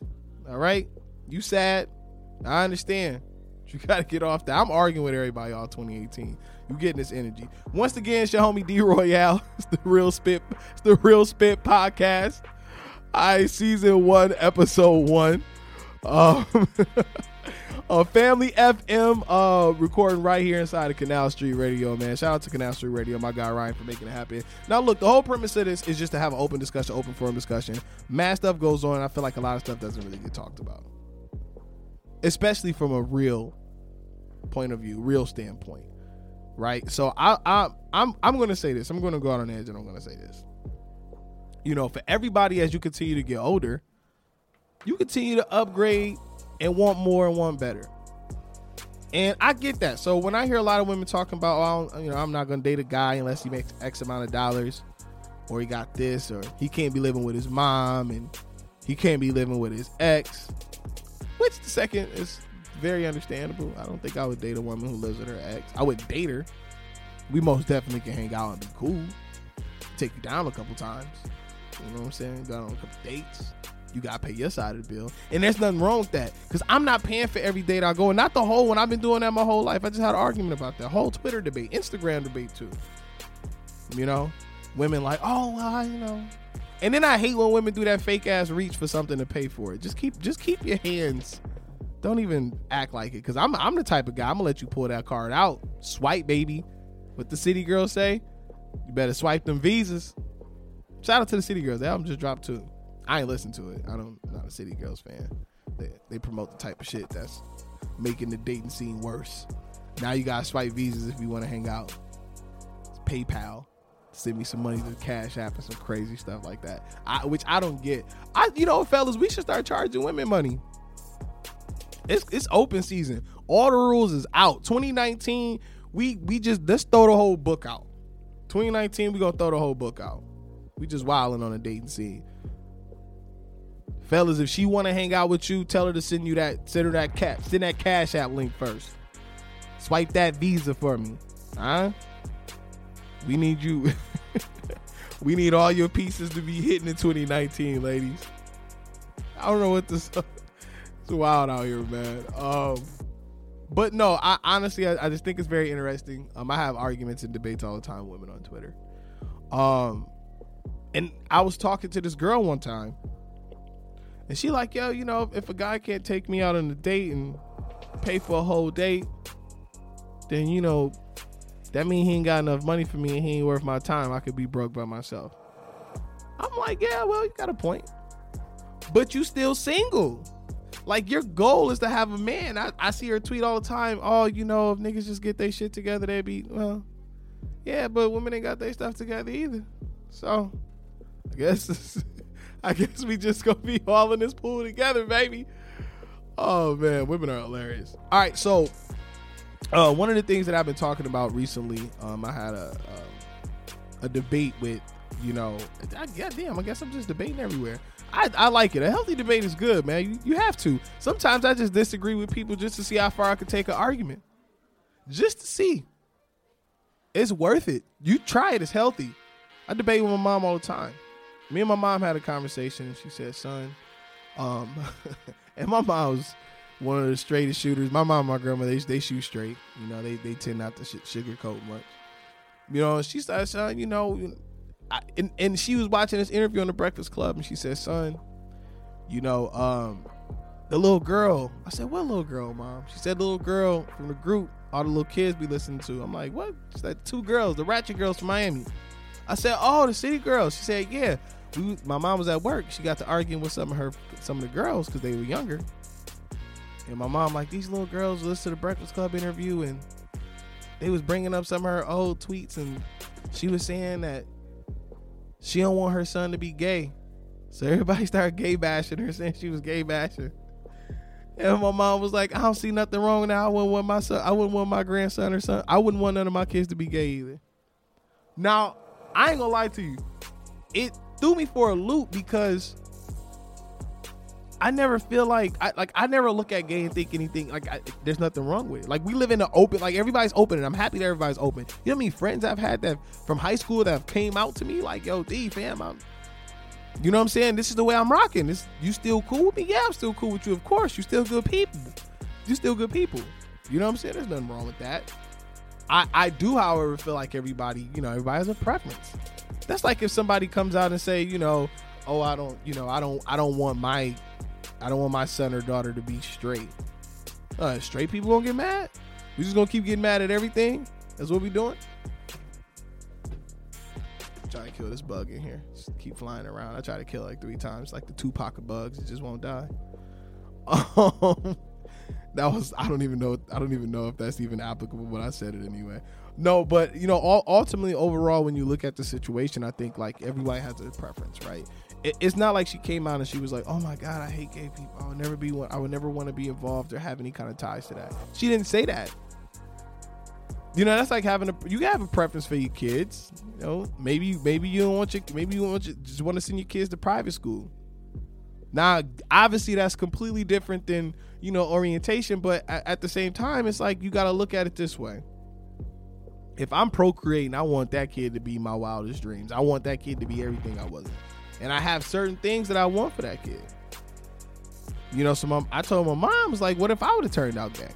all right? You sad? I understand. <laughs> You got to get off that. I'm arguing with everybody all 2018 you getting this energy. Once again it's your homie d royale <laughs> it's the real spit it's the real spit podcast. I season one episode one. Um <laughs> uh, Family FM, uh, recording right here inside of Canal Street Radio, man. Shout out to Canal Street Radio, my guy Ryan, for making it happen. Now, look, the whole premise of this is just to have an open discussion, open forum discussion. Mad stuff goes on. I feel like a lot of stuff doesn't really get talked about, especially from a real point of view, real standpoint, right? So I, I, I'm, I'm going to say this. I'm going to go out on edge, and I'm going to say this. You know, for everybody as you continue to get older, you continue to upgrade and want more and want better. And I get that. So when I hear a lot of women talking about, oh, you know, I'm not going to date a guy unless he makes X amount of dollars, or he got this, or he can't be living with his mom, and he can't be living with his ex, which the second is very understandable. I don't think I would date a woman who lives with her ex. I would date her. We most definitely can hang out and be cool. Take you down a couple times. You know what I'm saying? Go on a couple dates you gotta pay your side of the bill. And there's nothing wrong with that. Cause I'm not paying for every date I go. And not the whole one. I've been doing that my whole life. I just had an argument about that. Whole Twitter debate, Instagram debate too. You know? Women like, oh well, I, you know. And then I hate when women do that fake ass reach for something to pay for it. Just keep just keep your hands. Don't even act like it. Cause I'm I'm the type of guy, I'm gonna let you pull that card out. Swipe, baby. What the city girls say. You better swipe them visas. Shout out to the city girls. The album just dropped too. I ain't listen to it. I don't. I'm not a City Girls fan. They, they promote the type of shit that's making the dating scene worse. Now you gotta swipe visas if you want to hang out. It's PayPal. Send me some money to Cash App and some crazy stuff like that. I, which I don't get. I, you know, fellas, we should start charging women money. It's it's open season. All the rules is out. 2019, we we just let's throw the whole book out. 2019, we gonna throw the whole book out. We just wilding on a dating scene fellas if she want to hang out with you tell her to send you that send her that cap send that cash app link first. Swipe that visa for me huh? We need you. <laughs> We need all your pieces to be hitting in 2019 ladies. I don't know what this <laughs> it's wild out here man. Um but no i honestly I, I just think it's very interesting. Um i have arguments and debates all the time with women on twitter. Um and i was talking to this girl one time and she like, yo, you know, if a guy can't take me out on a date and pay for a whole date, then you know, that mean he ain't got enough money for me and he ain't worth my time. I could be broke by myself. I'm like, yeah, well, you got a point. But you still single. Like your goal is to have a man. I, I see her tweet all the time. Oh, you know, if niggas just get their shit together, they'd be well. Yeah, but women ain't got their stuff together either. So I guess <laughs> I guess we just gonna be all in this pool together, baby. Oh man, women are hilarious. All right, so uh, one of the things that I've been talking about recently, um, I had a um, a debate with, you know, I, God damn, I guess I'm just debating everywhere. I, I like it. A healthy debate is good, man. You, you have to. Sometimes I just disagree with people just to see how far I can take an argument, just to see. It's worth it. You try it. It's healthy. I debate with my mom all the time me and my mom had a conversation she said, son, um, <laughs> and my mom was one of the straightest shooters. My mom and my grandma, they, they shoot straight. You know, they, they tend not to sugarcoat much. You know, she said, son, you know, I, and, and she was watching this interview on the Breakfast Club and she said, son, you know, um, the little girl. I said, what little girl, mom? She said, the little girl from the group all the little kids be listening to. I'm like, what? She said, two girls, the Ratchet Girls from Miami. I said, oh, the City Girls. She said, yeah we, my mom was at work. She got to arguing with some of her some of the girls because they were younger. And my mom like these little girls listen to the Breakfast Club interview and they was bringing up some of her old tweets and she was saying that she don't want her son to be gay. So everybody <laughs> started gay bashing her, saying she was gay bashing. And my mom was like, I don't see nothing wrong now. I wouldn't want my son, I wouldn't want my grandson or son. I wouldn't want none of my kids to be gay either. Now, I ain't gonna lie to you. It threw me for a loop because I never feel like I like I never look at gay and think anything like I, there's nothing wrong with it. Like we live in the open like everybody's open and I'm happy that everybody's open. You know how many friends I've had that from high school that have came out to me like yo D fam I'm you know what I'm saying? This is the way I'm rocking. This you still cool with me? Yeah, I'm still cool with you. Of course, you still good people. You still good people. You know what I'm saying? There's nothing wrong with that. I I do, however, feel like everybody, you know, everybody has a preference. That's like if somebody comes out and say, you know, oh, I don't, you know, I don't, I don't want my, I don't want my son or daughter to be straight. Uh, straight people gonna get mad? We just gonna keep getting mad at everything? That's what we doing? Trying to kill this bug in here. Just keep flying around. I try to kill like three times, like the Tupac of bugs. It just won't die. <laughs> Um, that was I don't even know I don't even know if that's even applicable, but I said it anyway. No, but you know, ultimately, overall, when you look at the situation, I think like everybody has a preference, right? it's not like she came out and she was like, "Oh my god, I hate gay people. I would never be one. I would never want to be involved or have any kind of ties to that." She didn't say that. You know, that's like having a you have a preference for your kids. You know, maybe maybe you don't want your maybe you want your, just want to send your kids to private school. Now, obviously, that's completely different than you know orientation, but at, at the same time, it's like you got to look at it this way. If I'm procreating, I want that kid to be my wildest dreams. I want that kid to be everything I wasn't and I have certain things that I want for that kid. You know, so my, I told my mom, was like, what if I would have turned out gay?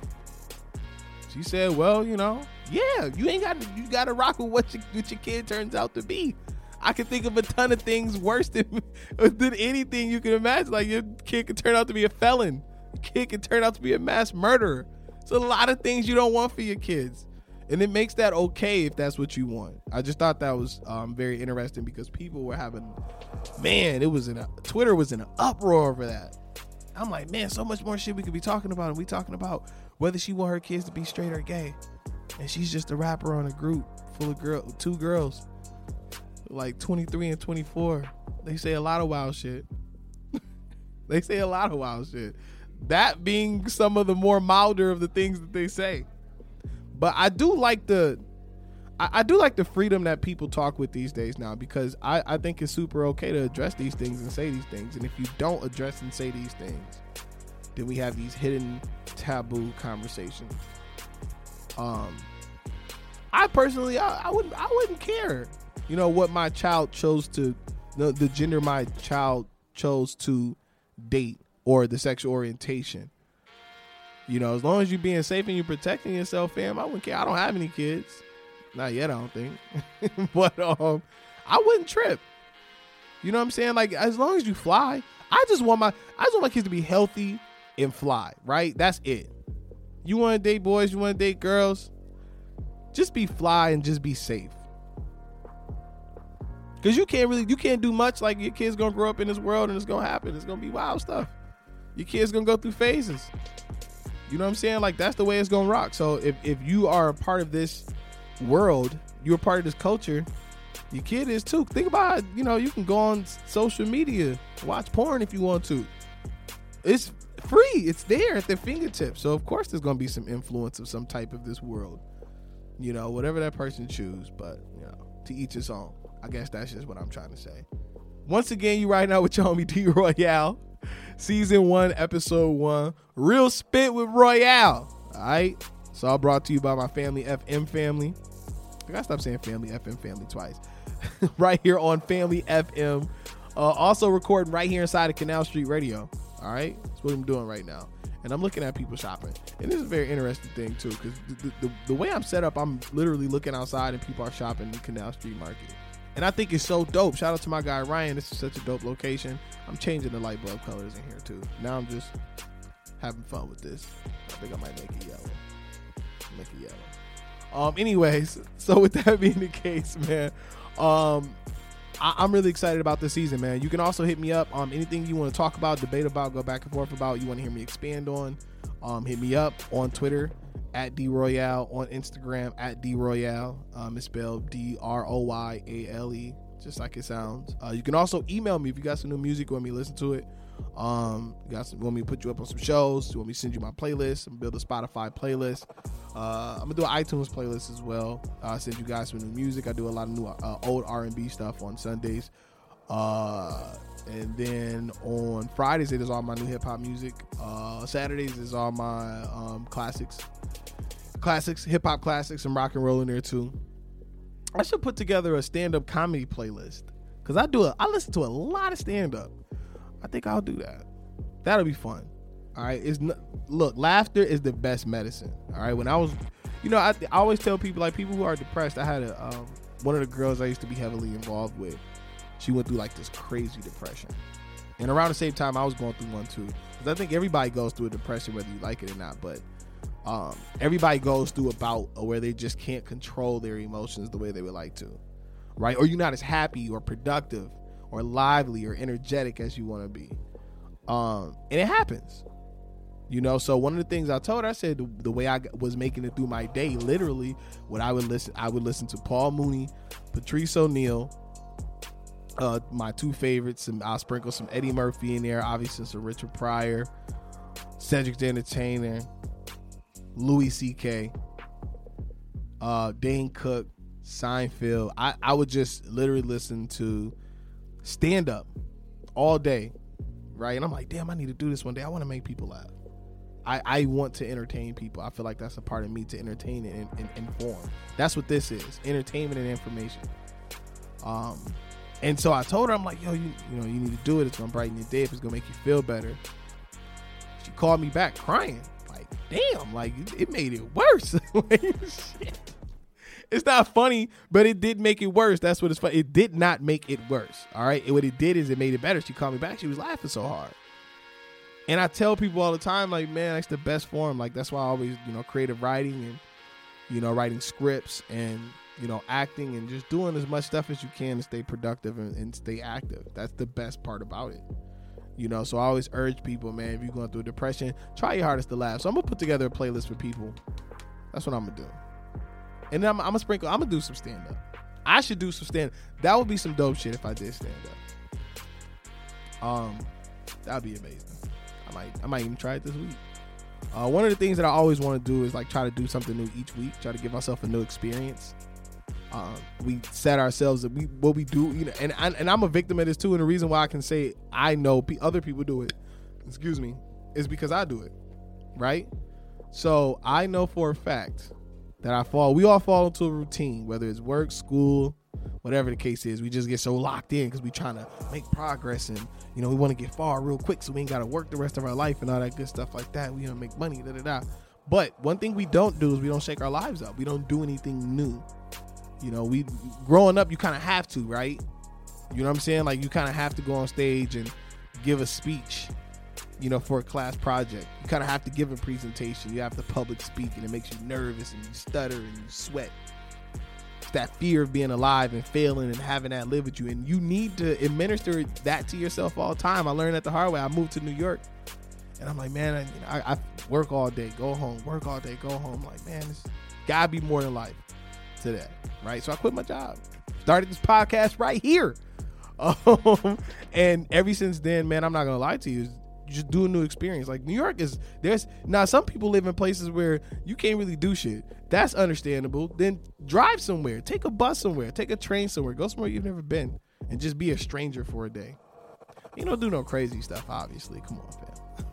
She said, well, you know, yeah, you ain't got to, you got to rock with what, your, what your kid turns out to be. I can think of a ton of things worse than, <laughs> than anything you can imagine. Like your kid could turn out to be a felon. Your kid could turn out to be a mass murderer. It's a lot of things you don't want for your kids and it makes that okay if that's what you want. I just thought that was um, very interesting because people were having, man, it was in a Twitter was in an uproar over that. I'm like, man, so much more shit we could be talking about. And we talking about whether she want her kids to be straight or gay, and she's just a rapper on a group full of girl, two girls, like 23 and 24. They say a lot of wild shit. <laughs> they say a lot of wild shit. That being some of the more milder of the things that they say. But I do like the I, do like the freedom that people talk with these days now because I, I think it's super okay to address these things and say these things. And if you don't address and say these things, then we have these hidden taboo conversations. Um I personally I, I wouldn't I wouldn't care, you know, what my child chose to the, the gender my child chose to date or the sexual orientation. You know, as long as you're being safe and you're protecting yourself, fam, I wouldn't care. I don't have any kids. Not yet, I don't think. <laughs> but um, I wouldn't trip. You know what I'm saying? Like as long as you fly, I just want my I just want my kids to be healthy and fly, right? That's it. You want to date boys, you want to date girls, just be fly and just be safe. Cause you can't really you can't do much. Like your kids gonna grow up in this world and it's gonna happen. It's gonna be wild stuff. Your kids gonna go through phases. You know what I'm saying? Like that's the way it's gonna rock. So if if you are a part of this world, you're a part of this culture. Your kid is too. Think about you know you can go on social media, watch porn if you want to. It's free. It's there at their fingertips. So of course there's gonna be some influence of some type of this world. You know, whatever that person choose, but you know, to each his own. I guess that's just what I'm trying to say. Once again, you right now with your homie D Royale season one, episode one. Real spit with Royale. All right. So all brought to you by my family, FM family. I gotta stop saying family, FM family twice. <laughs> right here on Family FM. Uh, also recording right here inside of Canal Street Radio. All right. That's what I'm doing right now. And I'm looking at people shopping. And this is a very interesting thing, too, because the, the, the way I'm set up, I'm literally looking outside and people are shopping in Canal Street Market. And I think it's so dope. Shout out to my guy Ryan. This is such a dope location. I'm changing the light bulb colors in here too. Now I'm just having fun with this. I think I might make it yellow. Make it yellow. Um. Anyways, <laughs> so with that being the case, man, um, I, am really excited about this season, man. You can also hit me up. Um, anything you want to talk about, debate about, go back and forth about, you want to hear me expand on, um, hit me up on Twitter at D Royale on Instagram at D Royale. Um, it's spelled D R O Y A L E, just like it sounds. Uh, you can also email me if you got some new music, want me to listen to it. Um, you got some, want me to put you up on some shows? You want me to send you my playlist and build a Spotify playlist? Uh, I'm gonna do an iTunes playlist as well. Uh, send you guys some new music. I do a lot of new uh, old R&B stuff on Sundays. Uh, and then on Fridays it is all my new hip hop music. Uh, Saturdays is all my um, classics, classics, hip hop classics, and rock and roll in there too. I should put together a stand up comedy playlist because I do a, I listen to a lot of stand up. I think I'll do that. That'll be fun. All right, it's not, look, laughter is the best medicine. All right, when I was, you know, I, I always tell people like people who are depressed. I had a um, one of the girls I used to be heavily involved with she went through like this crazy depression. And around the same time, I was going through one too. Because I think everybody goes through a depression, whether you like it or not. But Um, everybody goes through a bout where they just can't control their emotions the way they would like to, right? Or you're not as happy or productive or lively or energetic as you want to be. Um, and it happens, you know. So one of the things I told her, I said the, the, way I was making it through my day, literally, what I would listen, I would listen to Paul Mooney, Patrice O'Neal, uh, my two favorites, and I'll sprinkle some Eddie Murphy in there, obviously some Richard Pryor, Cedric the Entertainer, Louis C.K., uh, Dane Cook, Seinfeld. I, I would just literally listen to stand up all day, right? And I'm like, damn, I need to do this one day. I want to make people laugh. I, I want to entertain people. I feel like that's a part of me to entertain and, and, and inform. That's what this is entertainment and information. Um, and so I told her, I'm like, yo, you, you know, you need to do it. It's gonna brighten your day. It's gonna make you feel better. She called me back crying, like, damn, like it made it worse. <laughs> Shit, it's not funny, but it did make it worse. That's what it's funny. It did not make it worse. All right. what it did is it made it better. She called me back. She was laughing so hard. And I tell people all the time, like, man, that's the best form. Like, that's why I always, you know, creative writing and, you know, writing scripts and you know, acting and just doing as much stuff as you can to stay productive and, and stay active. That's the best part about it. You know, so I always urge people, man, if you're going through depression, try your hardest to laugh. So I'm gonna put together a playlist for people. That's what I'm gonna do. And then I'm, I'm gonna sprinkle. I'm gonna do some stand up. I should do some stand. That would be some dope shit if I did stand up. Um, that'd be amazing. I might, I might even try it this week. Uh, one of the things that I always want to do is like try to do something new each week. Try to give myself a new experience um, we set ourselves that we what we do you know and and I'm a victim of this too and the reason why I can say I know other people do it excuse me is because I do it right? So I know for a fact that I fall we all fall into a routine whether it's work school whatever the case is we just get so locked in because we trying to make progress and you know we want to get far real quick so we ain't got to work the rest of our life and all that good stuff like that we don't make money da da da. But one thing we don't do is we don't shake our lives up we don't do anything new you know, we growing up, you kind of have to, right? You know what I'm saying? Like you kind of have to go on stage and give a speech, you know, for a class project. You kind of have to give a presentation. You have to public speak, and it makes you nervous and you stutter and you sweat. It's that fear of being alive and failing and having that live with you, and you need to administer that to yourself all the time. I learned that the hard way. I moved to New York, and I'm like, man, I, I, I work all day, go home, work all day, go home. I'm like, man, it's gotta be more than life to that, right? So I quit my job, started this podcast right here. <laughs> Um, and ever since then, man, I'm not gonna lie to you, just do a new experience. Like New York is there's now some people live in places where you can't really do shit. That's understandable. Then drive somewhere, take a bus somewhere, take a train somewhere, go somewhere you've never been, and just be a stranger for a day. You don't do no crazy stuff, obviously. Come on, fam.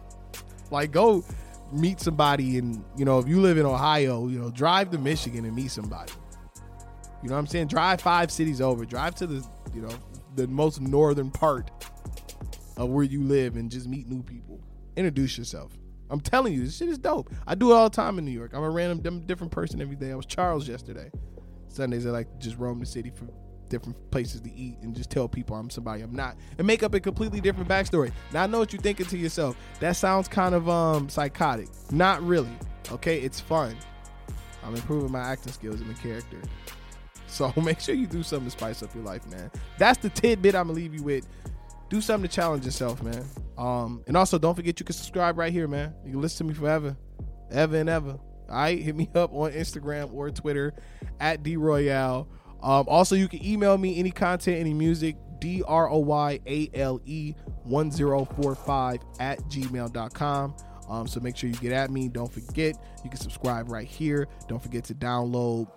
<laughs> like go meet somebody and you know if you live in Ohio, you know drive to Michigan and meet somebody. You know what I'm saying? Drive five cities over. Drive to the, you know, the most northern part of where you live and just meet new people. Introduce yourself. I'm telling you, this shit is dope. I do it all the time in New York. I'm a random different person every day. I was Charles yesterday. Sundays I like to just roam the city for different places to eat and just tell people I'm somebody I'm not and make up a completely different backstory. Now I know what you're thinking to yourself. That sounds kind of um psychotic. Not really. Okay, it's fun. I'm improving my acting skills and my character. <laughs> So make sure you do something to spice up your life, man. That's the tidbit I'm gonna leave you with. Do something to challenge yourself, man. Um, and also don't forget you can subscribe right here, man. You can listen to me forever, ever and ever. All right, hit me up on Instagram or Twitter at D Royale. Um, also, you can email me any content, any music, D R O Y A L E 1045 at gmail.com. Um, so make sure you get at me. Don't forget, you can subscribe right here. Don't forget to download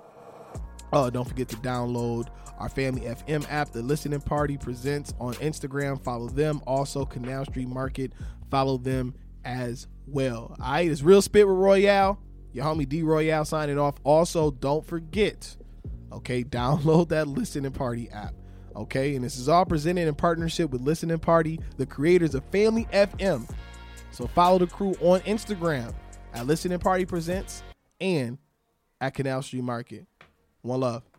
Oh, don't forget to download our Family FM app. The Listening Party presents on Instagram. Follow them. Also, Canal Street Market. Follow them as well. All right, it's Real Spit with Royale. Your homie D Royale signing off. Also, don't forget, okay, <laughs> download that Listening Party app. Okay, and this is all presented in partnership with Listening Party, the creators of Family FM. So follow the crew on Instagram at Listening Party Presents and at Canal Street Market. One love.